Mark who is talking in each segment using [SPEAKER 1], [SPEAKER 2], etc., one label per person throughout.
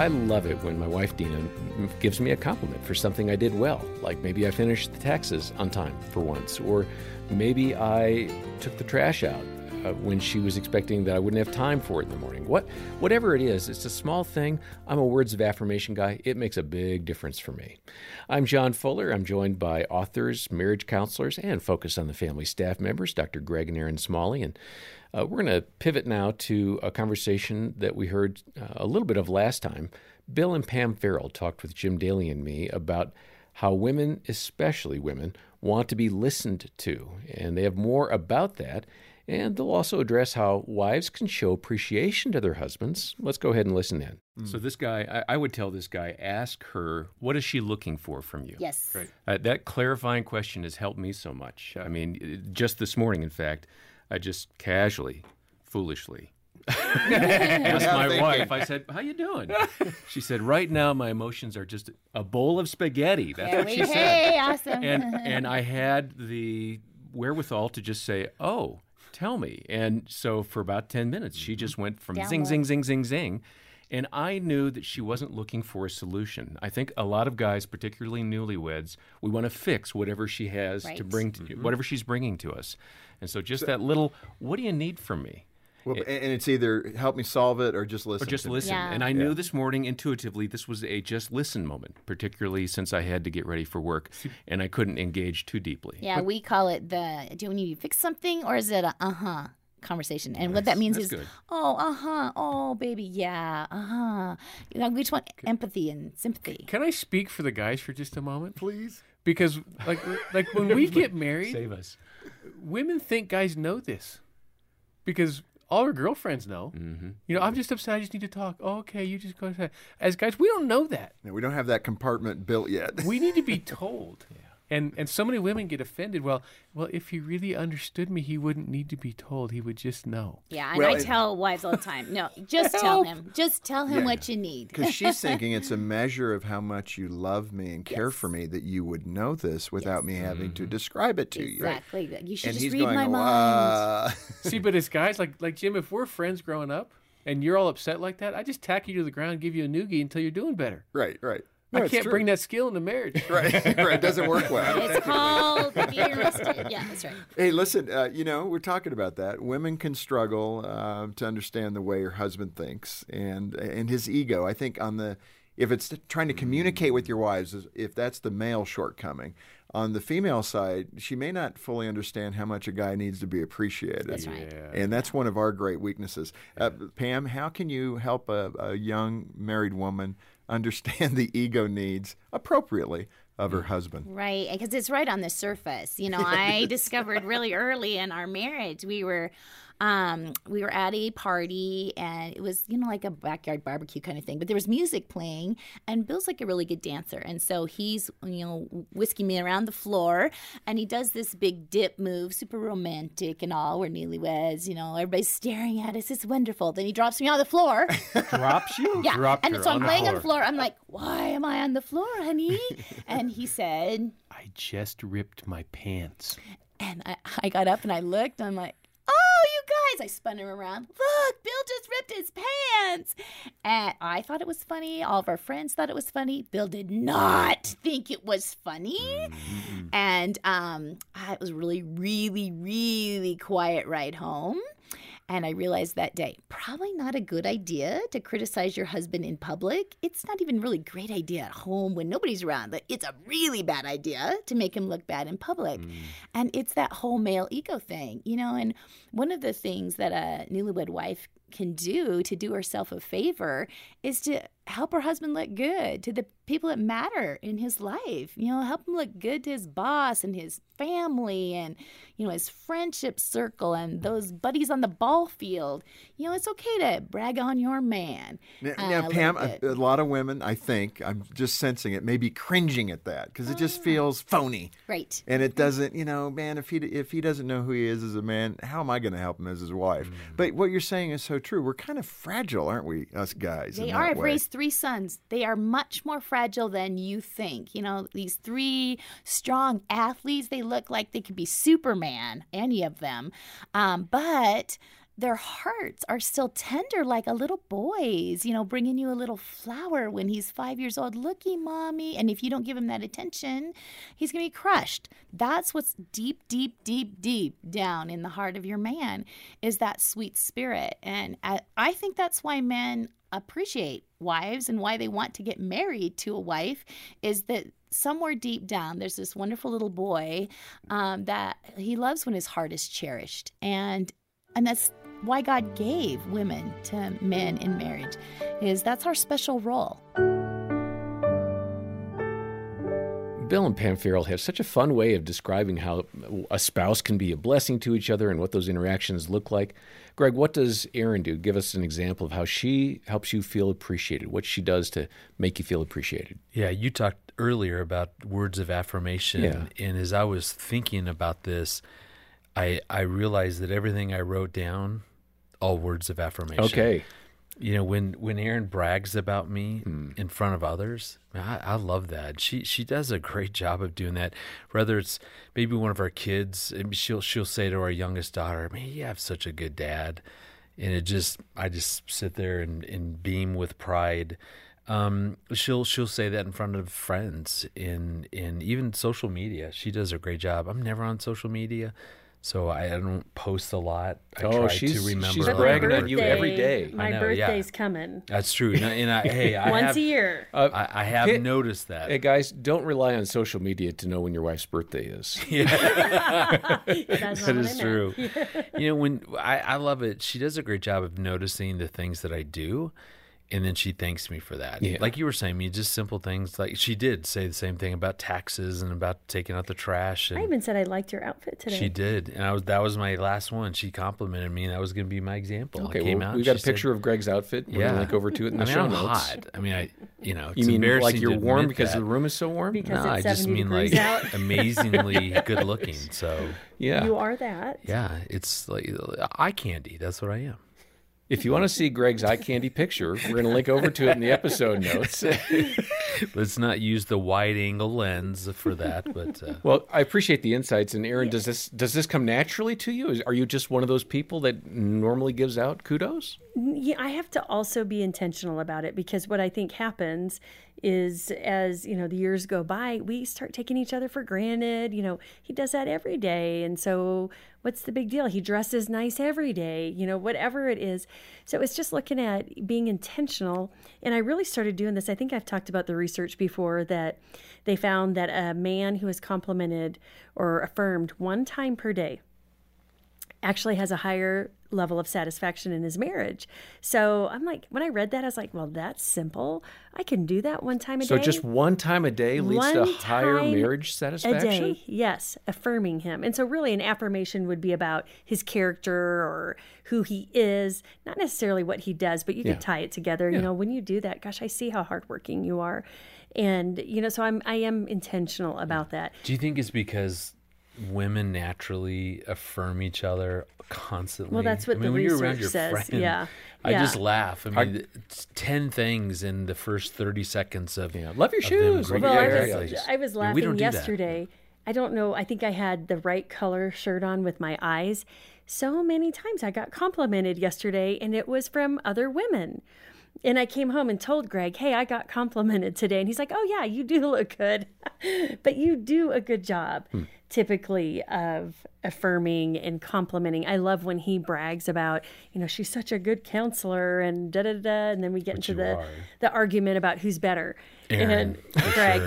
[SPEAKER 1] I love it when my wife Dena gives me a compliment for something I did well, like maybe I finished the taxes on time for once, or maybe I took the trash out uh, when she was expecting that I wouldn't have time for it in the morning. What, whatever it is, it's a small thing. I'm a words of affirmation guy. It makes a big difference for me. I'm John Fuller. I'm joined by authors, marriage counselors, and Focus on the Family staff members, Dr. Greg and Erin Smalley. And uh, we're going to pivot now to a conversation that we heard uh, a little bit of last time. Bill and Pam Farrell talked with Jim Daly and me about how women, especially women, want to be listened to. And they have more about that. And they'll also address how wives can show appreciation to their husbands. Let's go ahead and listen in. Mm. So, this guy, I, I, would tell this guy, ask her, what is she looking for from you?
[SPEAKER 2] Yes.
[SPEAKER 1] Right. Uh, that clarifying question has helped me so much. I mean, just this morning, in fact, I just casually, foolishly asked my wife. I said, "How you doing?" She said, "Right now, my emotions are just a bowl of spaghetti." That's what she
[SPEAKER 2] said. awesome.
[SPEAKER 1] And and I had the wherewithal to just say, "Oh, tell me." And so for about ten minutes, she just went from zing, zing, zing, zing, zing. And I knew that she wasn't looking for a solution. I think a lot of guys, particularly newlyweds, we want to fix whatever she has right. to bring to mm-hmm. whatever she's bringing to us. And so just so, that little, what do you need from me?
[SPEAKER 3] Well, it, and it's either help me solve it or just listen.
[SPEAKER 1] Or just listen. Yeah. And I knew yeah. this morning intuitively this was a just listen moment, particularly since I had to get ready for work and I couldn't engage too deeply.
[SPEAKER 2] Yeah, but, we call it the do we need to fix something or is it a uh huh? conversation. And nice. what that means
[SPEAKER 1] That's
[SPEAKER 2] is,
[SPEAKER 1] good.
[SPEAKER 2] oh, uh huh, oh, baby, yeah, uh huh. You know, we just want empathy and sympathy.
[SPEAKER 4] Can I speak for the guys for just a moment, please? Because like like when we get married,
[SPEAKER 1] save us
[SPEAKER 4] women think guys know this because all her girlfriends know. Mm-hmm. You know, I'm just upset. I just need to talk. Oh, okay, you just go ahead. As guys, we don't know that.
[SPEAKER 3] Yeah, we don't have that compartment built yet.
[SPEAKER 4] we need to be told. yeah and and so many women get offended. Well, well, if he really understood me, he wouldn't need to be told. He would just know.
[SPEAKER 2] Yeah, and well, I it, tell wives all the time, no, just tell him, just tell him yeah. what you need.
[SPEAKER 3] Because she's thinking it's a measure of how much you love me and care yes. for me that you would know this without yes. me having to mm-hmm. describe it to
[SPEAKER 2] exactly.
[SPEAKER 3] you.
[SPEAKER 2] Exactly. You should
[SPEAKER 3] and
[SPEAKER 2] just
[SPEAKER 3] he's
[SPEAKER 2] read
[SPEAKER 3] going,
[SPEAKER 2] my mind.
[SPEAKER 4] See, but as guys like like Jim, if we're friends growing up and you're all upset like that, I just tack you to the ground, give you a noogie until you're doing better.
[SPEAKER 3] Right, right.
[SPEAKER 4] No, I can't bring that skill into marriage.
[SPEAKER 3] right, right. It doesn't work well.
[SPEAKER 2] It's called being rusted. Yeah, that's right.
[SPEAKER 3] Hey, listen, uh, you know, we're talking about that. Women can struggle uh, to understand the way her husband thinks and and his ego. I think on the if it's trying to communicate with your wives, if that's the male shortcoming, on the female side, she may not fully understand how much a guy needs to be appreciated.
[SPEAKER 2] That's right.
[SPEAKER 3] Yeah. And that's one of our great weaknesses. Uh, Pam, how can you help a, a young married woman understand the ego needs appropriately of her husband.
[SPEAKER 2] Right, because it's right on the surface. You know, I discovered really early in our marriage, we were um, we were at a party and it was, you know, like a backyard barbecue kind of thing, but there was music playing and Bill's like a really good dancer. And so he's, you know, whisking me around the floor and he does this big dip move, super romantic and all. We're newlyweds, you know, everybody's staring at us. It's wonderful. Then he drops me on the floor.
[SPEAKER 1] drops you?
[SPEAKER 2] Yeah.
[SPEAKER 1] Dropped
[SPEAKER 2] and so I'm laying on the floor. I'm like, why am I on the floor, honey? and he said,
[SPEAKER 1] I just ripped my pants.
[SPEAKER 2] And I, I got up and I looked. I'm like. I spun him around. Look, Bill just ripped his pants. And I thought it was funny. All of our friends thought it was funny. Bill did not think it was funny. Mm-hmm. And um, it was really, really, really quiet ride home. And I realized that day, probably not a good idea to criticize your husband in public. It's not even really a great idea at home when nobody's around. But it's a really bad idea to make him look bad in public. Mm. And it's that whole male ego thing, you know. And one of the things that a newlywed wife can do to do herself a favor is to help her husband look good to the people that matter in his life. You know, help him look good to his boss and his family and, you know, his friendship circle and those buddies on the ball field. You know, it's okay to brag on your man.
[SPEAKER 3] Now, uh, now Pam, a, a, lot of women, I think, I'm just sensing it, maybe cringing at that because it just ah. feels phony.
[SPEAKER 2] Right.
[SPEAKER 3] And it doesn't, you know, man, if he if he doesn't know who he is as a man, how am I going to help him as his wife? Mm. But what you're saying is so true. We're kind of fragile, aren't we, us guys?
[SPEAKER 2] They are. I've raised three sons. They are much more fragile than you think. You know, these three strong athletes, they look like they could be Superman, any of them. Um, but their hearts are still tender like a little boy's, you know, bringing you a little flower when he's five years old. Looky, mommy. And if you don't give him that attention, he's going to be crushed. That's what's deep, deep, deep, deep down in the heart of your man is that sweet spirit. And I, I think that's why men appreciate wives and why they want to get married to a wife is that somewhere deep down there's this wonderful little boy um, that he loves when his heart is cherished and and that's why God gave women to men in marriage is that's our special role.
[SPEAKER 1] Bill and Pam Farrell have such a fun way of describing how a spouse can be a blessing to each other and what those interactions look like. Greg, what does Erin do? Give us an example of how she helps you feel appreciated, what she does to make you feel appreciated.
[SPEAKER 5] Yeah, you talked earlier about words of affirmation.
[SPEAKER 1] Yeah.
[SPEAKER 5] And as I was thinking about this, I, I realized that everything I wrote down, all words of affirmation.
[SPEAKER 1] Okay.
[SPEAKER 5] You know, when when Erin brags about me in front of others, I, I love that. She she does a great job of doing that. Whether it's maybe one of our kids, she'll she'll say to our youngest daughter, "Man, you have such a good dad," and it just I just sit there and, and beam with pride. Um, she'll she'll say that in front of friends in in even social media. She does a great job. I'm never on social media, so I, I don't post a lot. I
[SPEAKER 1] Oh,
[SPEAKER 5] try
[SPEAKER 1] she's-
[SPEAKER 5] to remember.
[SPEAKER 1] she's
[SPEAKER 5] my
[SPEAKER 1] bragging on you every day.
[SPEAKER 6] My
[SPEAKER 5] I know, yeah.
[SPEAKER 6] birthday's coming
[SPEAKER 5] That's true. And I, and I hey, I
[SPEAKER 6] once
[SPEAKER 5] have,
[SPEAKER 6] a year.
[SPEAKER 5] Uh, I, I have
[SPEAKER 1] Hit-
[SPEAKER 5] noticed that.
[SPEAKER 1] Hey guys, don't rely on social media to know when your wife's birthday is.
[SPEAKER 6] That's not
[SPEAKER 5] That
[SPEAKER 6] what I
[SPEAKER 5] is
[SPEAKER 6] meant.
[SPEAKER 5] true. you know, when I, I love it, she does a great job of noticing the things that I do, and then she thanks me for that.
[SPEAKER 1] Yeah.
[SPEAKER 5] Like you were saying, me just simple things. Like she did say the same thing about taxes and about taking out the trash. And
[SPEAKER 6] I even said I liked your outfit today.
[SPEAKER 5] she did, and I was that was my last one. She complimented me, and that was going to be my example.
[SPEAKER 1] Okay,
[SPEAKER 5] it came
[SPEAKER 1] well,
[SPEAKER 5] out.
[SPEAKER 1] we've got a
[SPEAKER 5] she said-
[SPEAKER 1] picture of Greg's outfit. We're
[SPEAKER 5] Yeah,
[SPEAKER 1] gonna link over to it in the
[SPEAKER 5] I mean,
[SPEAKER 1] show
[SPEAKER 5] I'm
[SPEAKER 1] notes.
[SPEAKER 5] hot. I mean, I you know, it's
[SPEAKER 1] You mean like you're warm because
[SPEAKER 5] that.
[SPEAKER 1] the room is so warm?
[SPEAKER 6] Because
[SPEAKER 5] No,
[SPEAKER 6] it's
[SPEAKER 5] I just mean like
[SPEAKER 6] out.
[SPEAKER 5] amazingly good looking. So
[SPEAKER 1] yeah.
[SPEAKER 6] You are that.
[SPEAKER 5] yeah, it's like eye candy. That's what I am.
[SPEAKER 1] If you want to see Greg's eye candy picture, we're going to link over to it in the episode notes.
[SPEAKER 5] Let's not use the wide angle lens for that, but uh,
[SPEAKER 1] well, I appreciate the insights. And Erin, does this does this come naturally to you? Are you just one of those people that normally gives out kudos?
[SPEAKER 6] Yeah, I have to also be intentional about it because what I think happens is as, you know, the years go by, we start taking each other for granted. You know, he does that every day. And so what's the big deal? He dresses nice every day, you know, whatever it is. So it's just looking at being intentional. And I really started doing this. I think I've talked about the research before that they found that a man who is complimented or affirmed one time per day actually has a higher level of satisfaction in his marriage. So I'm like, when I read that, I was like, well, that's simple. I can do that one time a
[SPEAKER 1] So
[SPEAKER 6] day.
[SPEAKER 1] So just one time a day leads to
[SPEAKER 6] One
[SPEAKER 1] higher
[SPEAKER 6] time
[SPEAKER 1] marriage
[SPEAKER 6] a
[SPEAKER 1] satisfaction.
[SPEAKER 6] day, yes, affirming him. And so, really, an affirmation would be about his character or who he is, not necessarily what he does, but you
[SPEAKER 1] Yeah.
[SPEAKER 6] could tie it together. You know, when you do that, gosh, I see how hardworking you are, and you know, so I'm I am intentional about that.
[SPEAKER 5] do you think it's because women naturally affirm each other constantly?
[SPEAKER 6] Well, that's what
[SPEAKER 5] I mean,
[SPEAKER 6] the
[SPEAKER 5] when you're around
[SPEAKER 6] research
[SPEAKER 5] your
[SPEAKER 6] says.
[SPEAKER 5] friend,
[SPEAKER 6] Yeah.
[SPEAKER 5] I
[SPEAKER 6] Yeah.
[SPEAKER 5] just laugh. I mean, it's ten things in the first thirty seconds of
[SPEAKER 1] Yeah, love your shoes.
[SPEAKER 6] Well,
[SPEAKER 1] Yeah,
[SPEAKER 6] I was,
[SPEAKER 1] yeah.
[SPEAKER 6] I was
[SPEAKER 5] we
[SPEAKER 6] laughing
[SPEAKER 5] don't do that.
[SPEAKER 6] yesterday. I don't know. I think I had the right color shirt on with my eyes. So many times I got complimented yesterday, and it was from other women. And I came home and told Greg, hey, I got complimented today. And he's like, oh, yeah, you do look good. but you do a good job
[SPEAKER 5] Hmm.
[SPEAKER 6] typically of affirming and complimenting. I love when he brags about, you know, she's such a good counselor and da da da. And then we get into the,
[SPEAKER 5] are.
[SPEAKER 6] the argument about who's better.
[SPEAKER 5] Erin,
[SPEAKER 6] and Greg.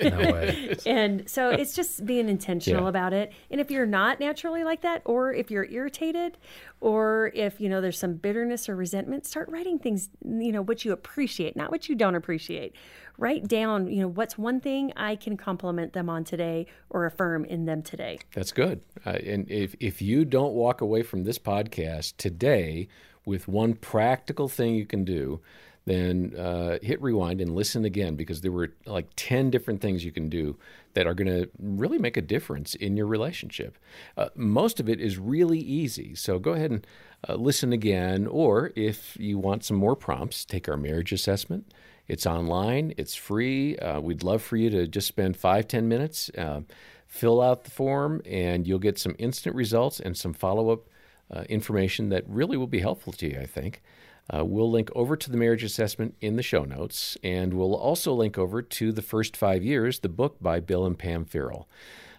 [SPEAKER 5] sure. no way.
[SPEAKER 6] And so it's just being intentional
[SPEAKER 1] Yeah.
[SPEAKER 6] about it. And if you're not naturally like that, or if you're irritated, or if you know there's some bitterness or resentment, start writing things. You know what you appreciate, not what you don't appreciate. Write down. You know what's one thing I can compliment them on today, or affirm in them today.
[SPEAKER 1] That's good. Uh, and if if you don't walk away from this podcast today with one practical thing you can do, then uh, hit rewind and listen again because there were like ten different things you can do that are going to really make a difference in your relationship. Uh, most of it is really easy, so go ahead and uh, listen again. Or if you want some more prompts, take our marriage assessment. It's online. It's free. Uh, we'd love for you to just spend five ten minutes. Uh, fill out the form and you'll get some instant results and some follow up uh, information that really will be helpful to you, I think. Uh, we'll link over to the marriage assessment in the show notes, and we'll also link over to The First Five Years, the book by Bill and Pam Farrell.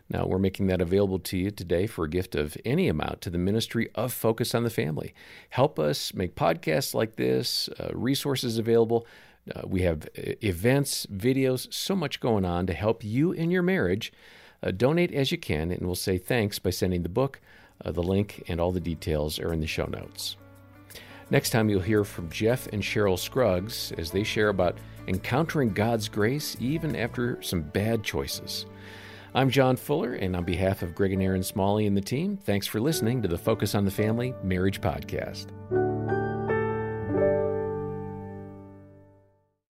[SPEAKER 1] Now, we're making that available to you today for a gift of any amount to the ministry of Focus on the Family. Help us make podcasts like this, uh, resources available. Uh, we have events, videos, so much going on to help you in your marriage. Uh, donate as you can, and we'll say thanks by sending the book. Uh, the link and all the details are in the show notes. Next time, you'll hear from Jeff and Cheryl Scruggs as they share about encountering God's grace even after some bad choices. I'm John Fuller, and on behalf of Greg and Erin Smalley and the team, thanks for listening to the Focus on the Family Marriage Podcast.